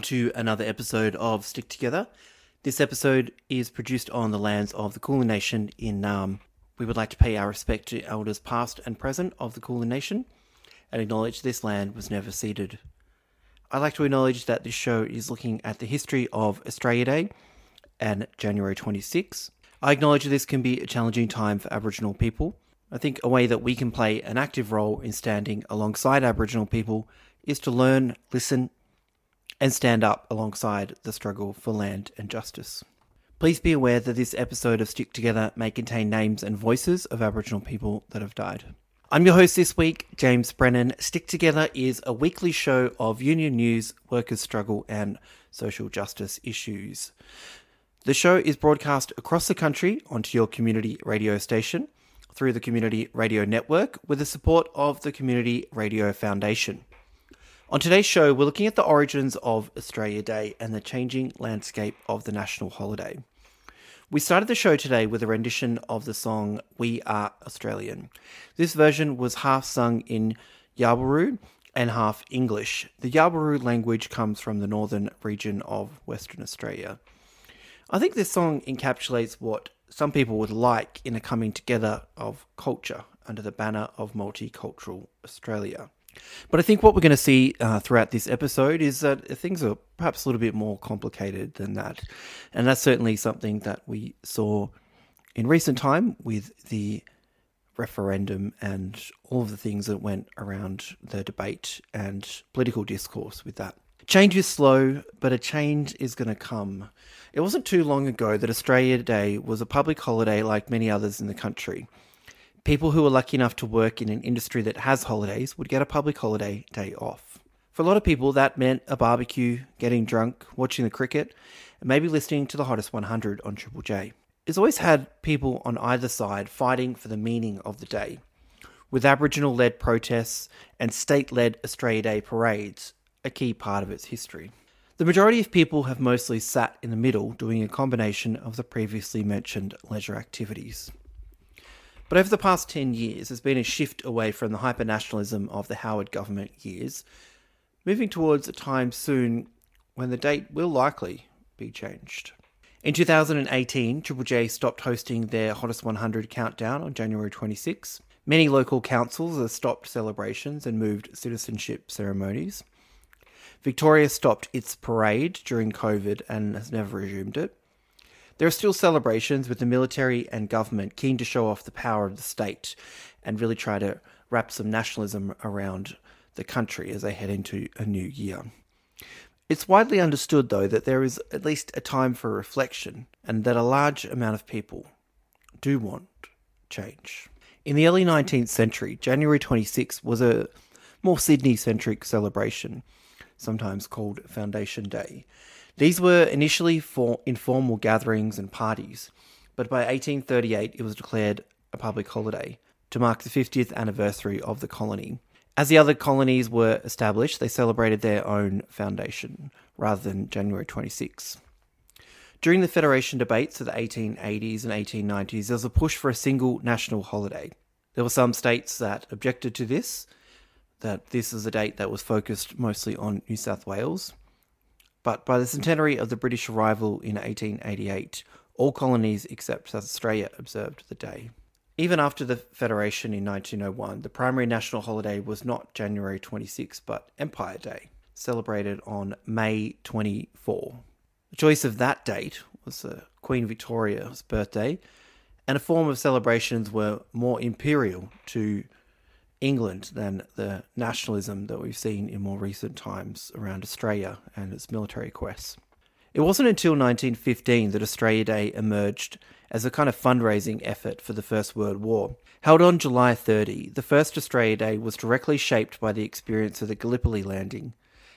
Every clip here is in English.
Welcome to another episode of Stick Together. This episode is produced on the lands of the Kulin Nation in Naarm. We would like to pay our respect to elders past and present of the Kulin Nation and acknowledge this land was never ceded. I'd like to acknowledge that this show is looking at the history of Australia Day and January 26. I acknowledge this can be a challenging time for Aboriginal people. I think a way that we can play an active role in standing alongside Aboriginal people is to learn, listen, and stand up alongside the struggle for land and justice. Please be aware that this episode of Stick Together may contain names and voices of Aboriginal people that have died. I'm your host this week, James Brennan. Stick Together is a weekly show of union news, workers' struggle, and social justice issues. The show is broadcast across the country onto your community radio station through the Community Radio Network with the support of the Community Radio Foundation. On today's show, we're looking at the origins of Australia Day and the changing landscape of the national holiday. We started the show today with a rendition of the song We Are Australian. This version was half sung in Yawuru and half English. The Yawuru language comes from the northern region of Western Australia. I think this song encapsulates what some people would like in a coming together of culture under the banner of multicultural Australia. But I think what we're going to see uh, throughout this episode is that things are perhaps a little bit more complicated than that. And that's certainly something that we saw in recent time with the referendum and all of the things that went around the debate and political discourse with that. Change is slow, but a change is going to come. It wasn't too long ago that Australia Day was a public holiday like many others in the country. People who are lucky enough to work in an industry that has holidays would get a public holiday day off. For a lot of people, that meant a barbecue, getting drunk, watching the cricket, and maybe listening to the hottest 100 on Triple J. It's always had people on either side fighting for the meaning of the day, with Aboriginal led protests and state led Australia Day parades a key part of its history. The majority of people have mostly sat in the middle doing a combination of the previously mentioned leisure activities. But over the past 10 years, there's been a shift away from the hyper-nationalism of the Howard government years, moving towards a time soon when the date will likely be changed. In 2018, Triple J stopped hosting their Hottest 100 countdown on January 26. Many local councils have stopped celebrations and moved citizenship ceremonies. Victoria stopped its parade during COVID and has never resumed it. There are still celebrations with the military and government keen to show off the power of the state and really try to wrap some nationalism around the country as they head into a new year. It's widely understood, though, that there is at least a time for reflection and that a large amount of people do want change. In the early 19th century, January 26 was a more Sydney centric celebration, sometimes called Foundation Day. These were initially for informal gatherings and parties, but by 1838 it was declared a public holiday to mark the 50th anniversary of the colony. As the other colonies were established, they celebrated their own foundation rather than January 26. During the Federation debates of the 1880s and 1890s, there was a push for a single national holiday. There were some states that objected to this, that this is a date that was focused mostly on New South Wales. But by the centenary of the British arrival in 1888, all colonies except South Australia observed the day. Even after the Federation in 1901, the primary national holiday was not January 26, but Empire Day, celebrated on May 24. The choice of that date was uh, Queen Victoria's birthday, and a form of celebrations were more imperial to England than the nationalism that we've seen in more recent times around Australia and its military quests. It wasn't until 1915 that Australia Day emerged as a kind of fundraising effort for the First World War. Held on July 30, the first Australia Day was directly shaped by the experience of the Gallipoli landing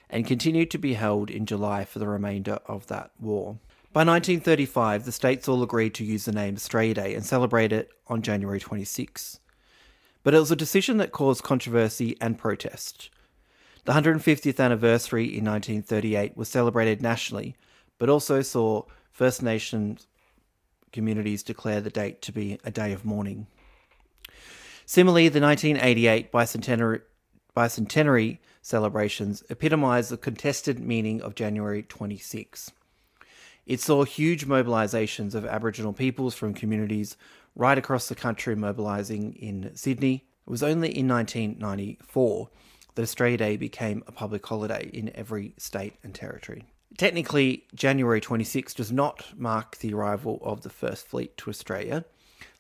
and continued to be held in July for the remainder of that war. By 1935, the states all agreed to use the name Australia Day and celebrate it on January 26. But it was a decision that caused controversy and protest. The 150th anniversary in 1938 was celebrated nationally, but also saw First Nations communities declare the date to be a day of mourning. Similarly, the 1988 bicentenary, bicentenary celebrations epitomised the contested meaning of January 26. It saw huge mobilisations of Aboriginal peoples from communities right across the country mobilising in Sydney. It was only in 1994 that Australia Day became a public holiday in every state and territory. Technically, January 26 does not mark the arrival of the First Fleet to Australia,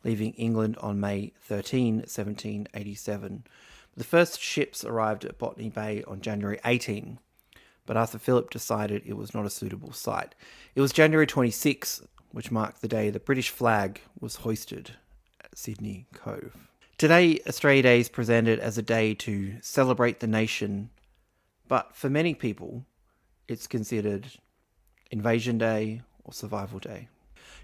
leaving England on May 13, 1787. The first ships arrived at Botany Bay on January 18, but Arthur Phillip decided it was not a suitable site. It was January 26, which marked the day the British flag was hoisted at Sydney Cove. Today, Australia Day is presented as a day to celebrate the nation, but for many people, it's considered Invasion Day or Survival Day.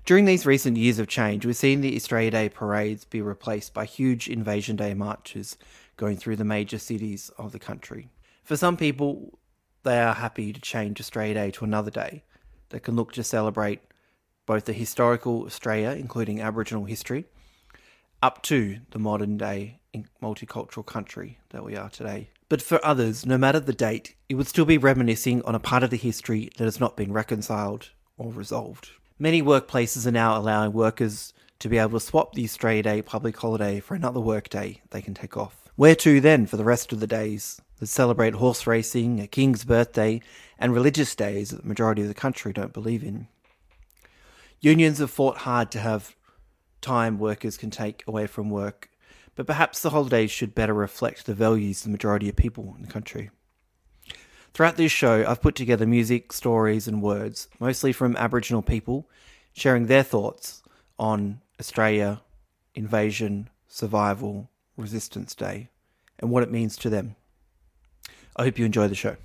During these recent years of change, we've seen the Australia Day parades be replaced by huge Invasion Day marches going through the major cities of the country. For some people, they are happy to change Australia Day to another day that can look to celebrate both the historical Australia, including Aboriginal history, up to the modern day multicultural country that we are today. But for others, no matter the date, it would still be reminiscing on a part of the history that has not been reconciled or resolved. Many workplaces are now allowing workers to be able to swap the Australia Day public holiday for another work day they can take off. Where to then for the rest of the days that celebrate horse racing, a king's birthday, and religious days that the majority of the country don't believe in? Unions have fought hard to have time workers can take away from work but perhaps the holidays should better reflect the values of the majority of people in the country. Throughout this show, I've put together music, stories, and words, mostly from Aboriginal people, sharing their thoughts on Australia, invasion, survival, Resistance Day, and what it means to them. I hope you enjoy the show.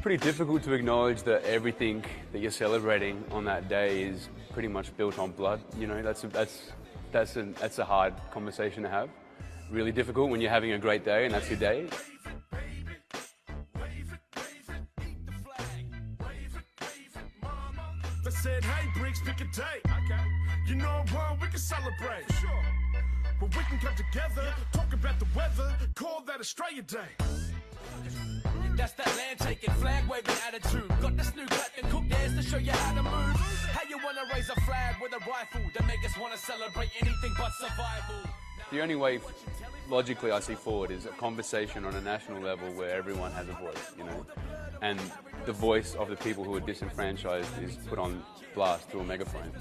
pretty difficult to acknowledge that everything that you're celebrating on that day is pretty much built on blood. You know, that's a, that's that's a, that's a hard conversation to have. Really difficult when you're having a great day and that's your day. Said, hey, Briggs, pick a. Okay. You know? We can celebrate. Sure. But we can come together, talk about the weather, call that Australia Day. That's that land taking, flag waving attitude. Got this new cut and cook dance to show you how to move. How you wanna raise a flag with a rifle that make us wanna celebrate anything but survival. The only way, logically, I see forward is a conversation on a national level where everyone has a voice, you know, and the voice of the people who are disenfranchised is put on blast through a megaphone.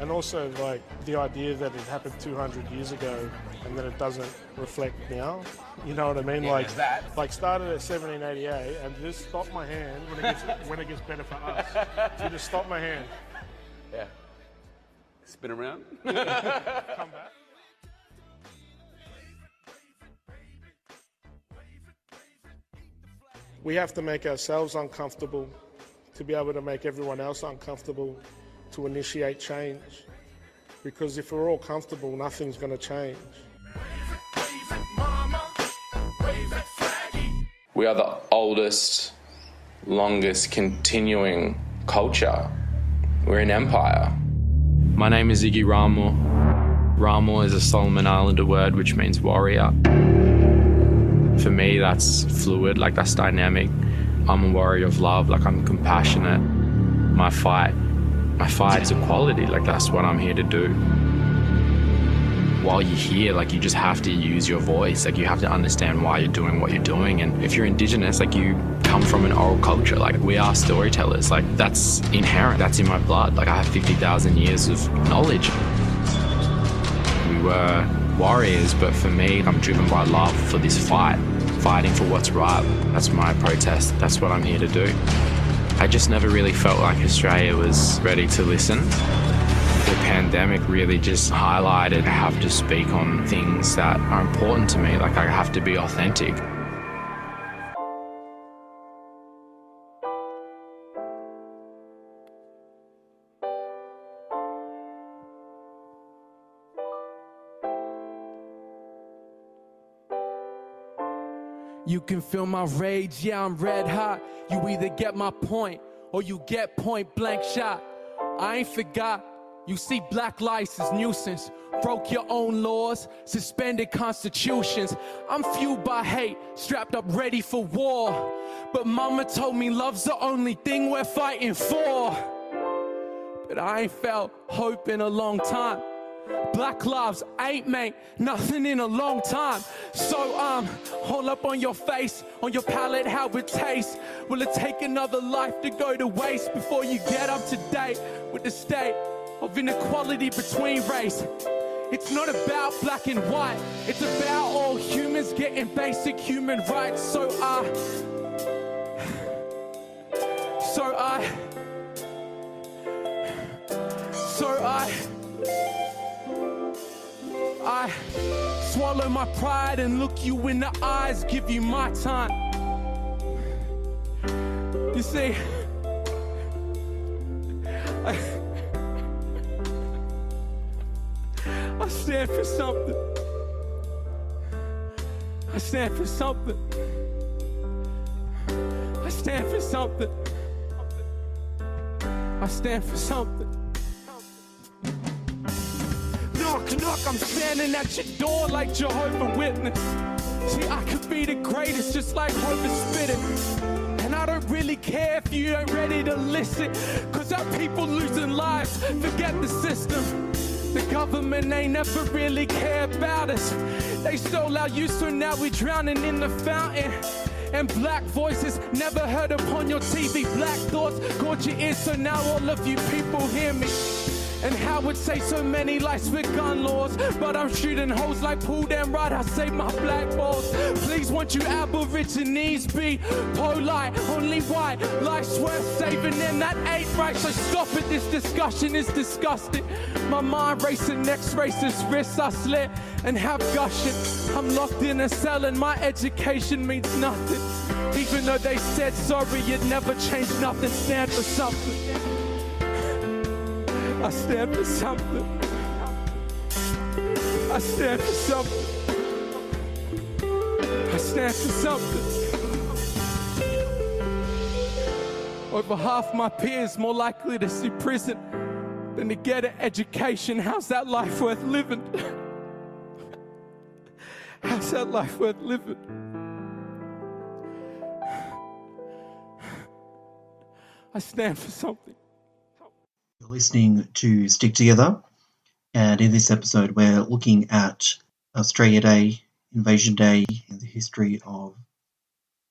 and also like the idea that it happened 200 years ago and that it doesn't reflect now. You know what I mean? like, that. like started at 1788 and just stop my hand when it gets when it gets better for us. So just stop my hand. Yeah. Spin around. Come back. We have to make ourselves uncomfortable to be able to make everyone else uncomfortable to initiate change. Because if we're all comfortable, nothing's going to change. We are the oldest, longest continuing culture. We're an empire. My name is Ziggy Ramo. Ramo is a Solomon Islander word which means warrior. For me, that's fluid, like that's dynamic. I'm a warrior of love, like I'm compassionate. My fight, my fight is equality, like that's what I'm here to do. While you're here, like you just have to use your voice, like you have to understand why you're doing what you're doing. And if you're indigenous, like you come from an oral culture, like we are storytellers, like that's inherent, that's in my blood. Like I have 50,000 years of knowledge. We were warriors, but for me, I'm driven by love for this fight, fighting for what's right. That's my protest. That's what I'm here to do. I just never really felt like Australia was ready to listen. The pandemic really just highlighted I have to speak on things that are important to me, like I have to be authentic. You can feel my rage, yeah, I'm red hot. You either get my point or you get point blank shot. I ain't forgot. You see black lives as nuisance. Broke your own laws, suspended constitutions. I'm fueled by hate, strapped up ready for war. But mama told me love's the only thing we're fighting for. But I ain't felt hope in a long time. Black lives ain't made nothing in a long time. So um, hold up on your face, on your palate, how it tastes. Will it take another life to go to waste before you get up to date with the state of inequality between race? It's not about black and white. It's about all humans getting basic human rights. So I, so I, so I. I swallow my pride and look you in the eyes, give you my time. You see, I, I stand for something. I stand for something. I stand for something. I stand for something. Knock, knock, I'm standing at your door like Jehovah Witness. See, I could be the greatest, just like Homer spitting. And I don't really care if you ain't ready to listen. Cause our people losing lives, forget the system. The government ain't never really care about us. They stole our youth, so now we drowning in the fountain. And black voices never heard upon your TV. Black thoughts caught your ears, so now all of you people hear me. And how would say so many lives with gun laws? But I'm shooting hoes like pull them right I save my black balls Please won't you aborigines be polite Only white. Life's worth saving and that ain't right So stop it, this discussion is disgusting. My mind racing, next racist wrists I slit and have gushing I'm locked in a cell and my education means nothing. Even though they said sorry, it never changed nothing Stand for something I stand for something. I stand for something. I stand for something. Over half my peers more likely to see prison than to get an education. How's that life worth living? How's that life worth living? I stand for something. You're listening to Stick Together, and in this episode, we're looking at Australia Day, Invasion Day, and the history of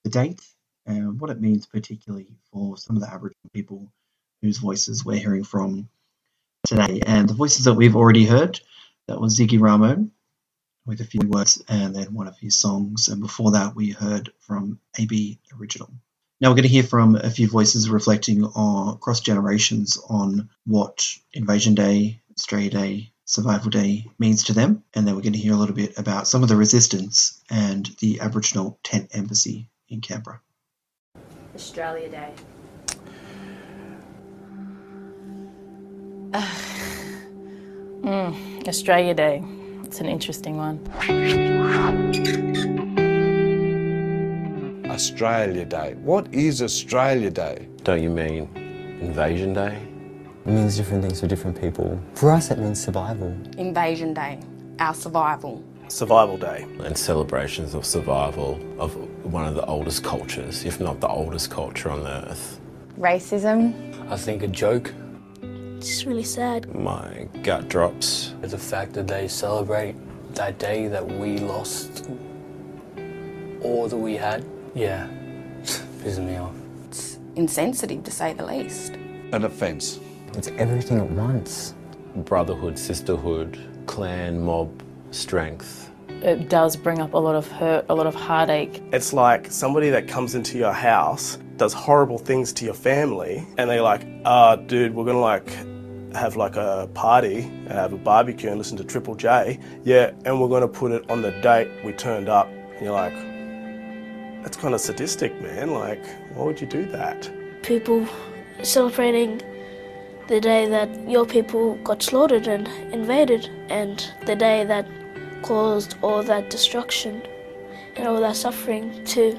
the date and what it means, particularly for some of the Aboriginal people whose voices we're hearing from today. And the voices that we've already heard that was Ziggy Ramo with a few words and then one of his songs. And before that, we heard from AB Original. Now we're going to hear from a few voices reflecting on across generations on what Invasion Day, Australia Day, Survival Day means to them, and then we're going to hear a little bit about some of the resistance and the Aboriginal tent embassy in Canberra. Australia Day. Mm, Australia Day. It's an interesting one. Australia Day. What is Australia Day? Don't you mean Invasion Day? It means different things for different people. For us, it means survival. Invasion Day, our survival. Survival Day. And celebrations of survival of one of the oldest cultures, if not the oldest culture on earth. Racism. I think a joke. It's really sad. My gut drops. The fact that they celebrate that day that we lost all that we had. Yeah, pisses me off. It's insensitive to say the least. An offence. It's everything at once. Brotherhood, sisterhood, clan, mob, strength. It does bring up a lot of hurt, a lot of heartache. It's like somebody that comes into your house, does horrible things to your family, and they're like, ah, dude, we're gonna like have like a party and have a barbecue and listen to Triple J. Yeah, and we're gonna put it on the date we turned up. And you're like, that's kind of sadistic, man. Like, why would you do that? People celebrating the day that your people got slaughtered and invaded, and the day that caused all that destruction and all that suffering to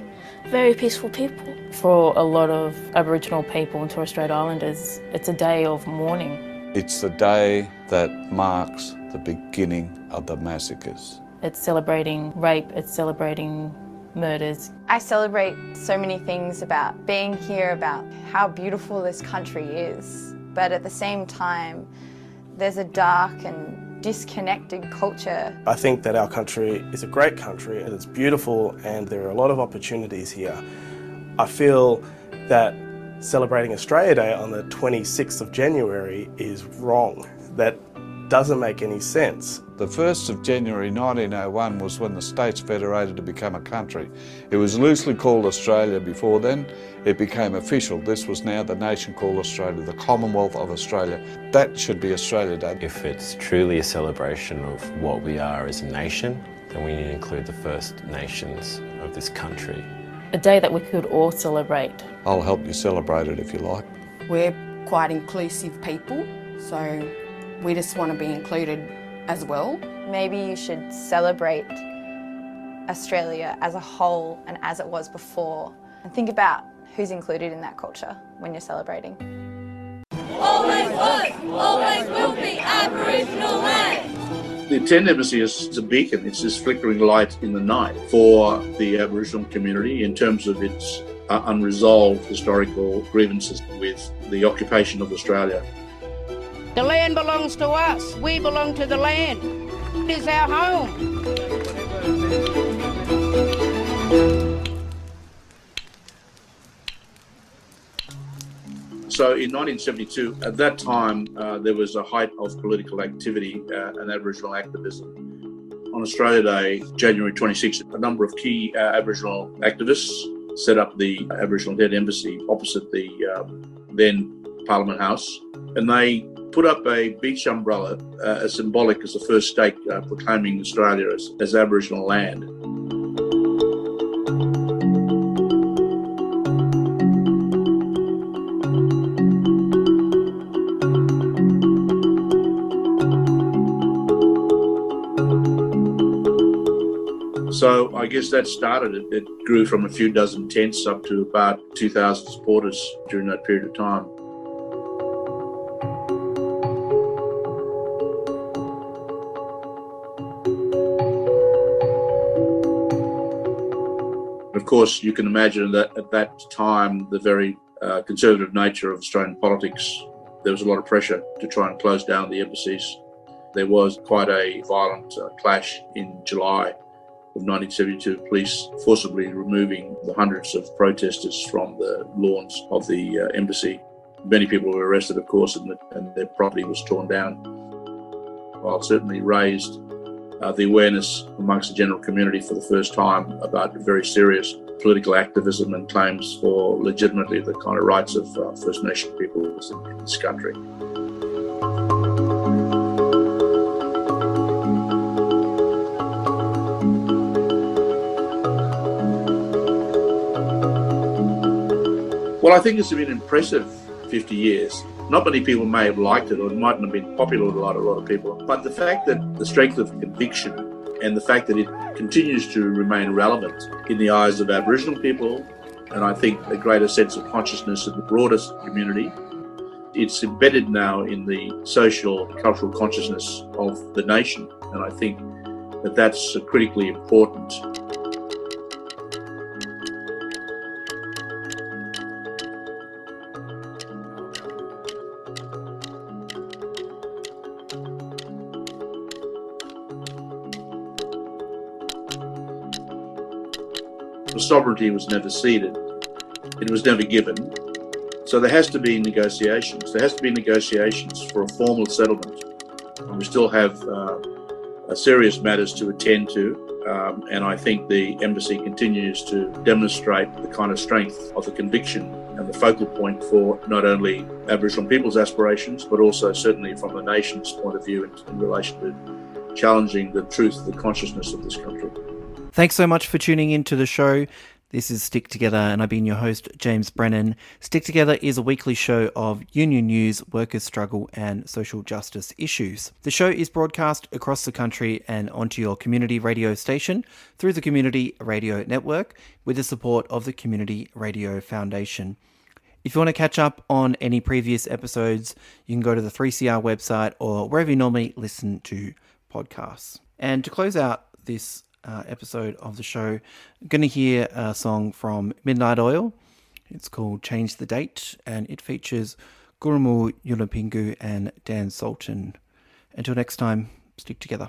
very peaceful people. For a lot of Aboriginal people and Torres Strait Islanders, it's a day of mourning. It's the day that marks the beginning of the massacres. It's celebrating rape, it's celebrating murders. I celebrate so many things about being here, about how beautiful this country is. But at the same time, there's a dark and disconnected culture. I think that our country is a great country and it's beautiful and there are a lot of opportunities here. I feel that celebrating Australia Day on the 26th of January is wrong. That doesn't make any sense. The 1st of January 1901 was when the states federated to become a country. It was loosely called Australia before then. It became official. This was now the nation called Australia, the Commonwealth of Australia. That should be Australia Day. If it's truly a celebration of what we are as a nation, then we need to include the First Nations of this country. A day that we could all celebrate. I'll help you celebrate it if you like. We're quite inclusive people, so we just want to be included as well. Maybe you should celebrate Australia as a whole and as it was before, and think about who's included in that culture when you're celebrating. Always was, always will be Aboriginal land. The tent embassy is a beacon. It's this flickering light in the night for the Aboriginal community in terms of its uh, unresolved historical grievances with the occupation of Australia. The land belongs to us. We belong to the land. It is our home. So in 1972, at that time, uh, there was a height of political activity uh, and Aboriginal activism. On Australia Day, January 26th, a number of key uh, Aboriginal activists set up the Aboriginal Tent Embassy opposite the um, then Parliament House, and they put up a beach umbrella uh, as symbolic as the first stake uh, proclaiming Australia as, as Aboriginal land. So I guess that started it. It grew from a few dozen tents up to about 2,000 supporters during that period of time. Course, you can imagine that at that time, the very uh, conservative nature of Australian politics, there was a lot of pressure to try and close down the embassies. There was quite a violent uh, clash in July of 1972, police forcibly removing the hundreds of protesters from the lawns of the uh, embassy. Many people were arrested, of course, and, the, and their property was torn down. While it certainly raised uh, the awareness amongst the general community for the first time about very serious political activism and claims for legitimately the kind of rights of uh, First Nation peoples in, in this country. Well, I think it's been impressive 50 years. Not many people may have liked it or it mightn't have been popular with a lot, a lot of people. But the fact that the strength of conviction and the fact that it continues to remain relevant in the eyes of Aboriginal people, and I think a greater sense of consciousness in the broader community, it's embedded now in the social cultural consciousness of the nation. And I think that that's critically important. Sovereignty was never ceded, it was never given. So there has to be negotiations. There has to be negotiations for a formal settlement. We still have uh, serious matters to attend to. Um, and I think the embassy continues to demonstrate the kind of strength of the conviction and the focal point for not only Aboriginal people's aspirations, but also certainly from the nation's point of view in, in relation to challenging the truth, the consciousness of this country. Thanks so much for tuning in to the show. This is Stick Together, and I've been your host, James Brennan. Stick Together is a weekly show of union news, workers' struggle, and social justice issues. The show is broadcast across the country and onto your community radio station through the Community Radio Network with the support of the Community Radio Foundation. If you want to catch up on any previous episodes, you can go to the 3CR website or wherever you normally listen to podcasts. And to close out this uh, episode of the show, I'm going to hear a song from Midnight Oil. It's called Change the Date and it features Gurrumul Yunupingu and Dan Sultan. Until next time, stick together.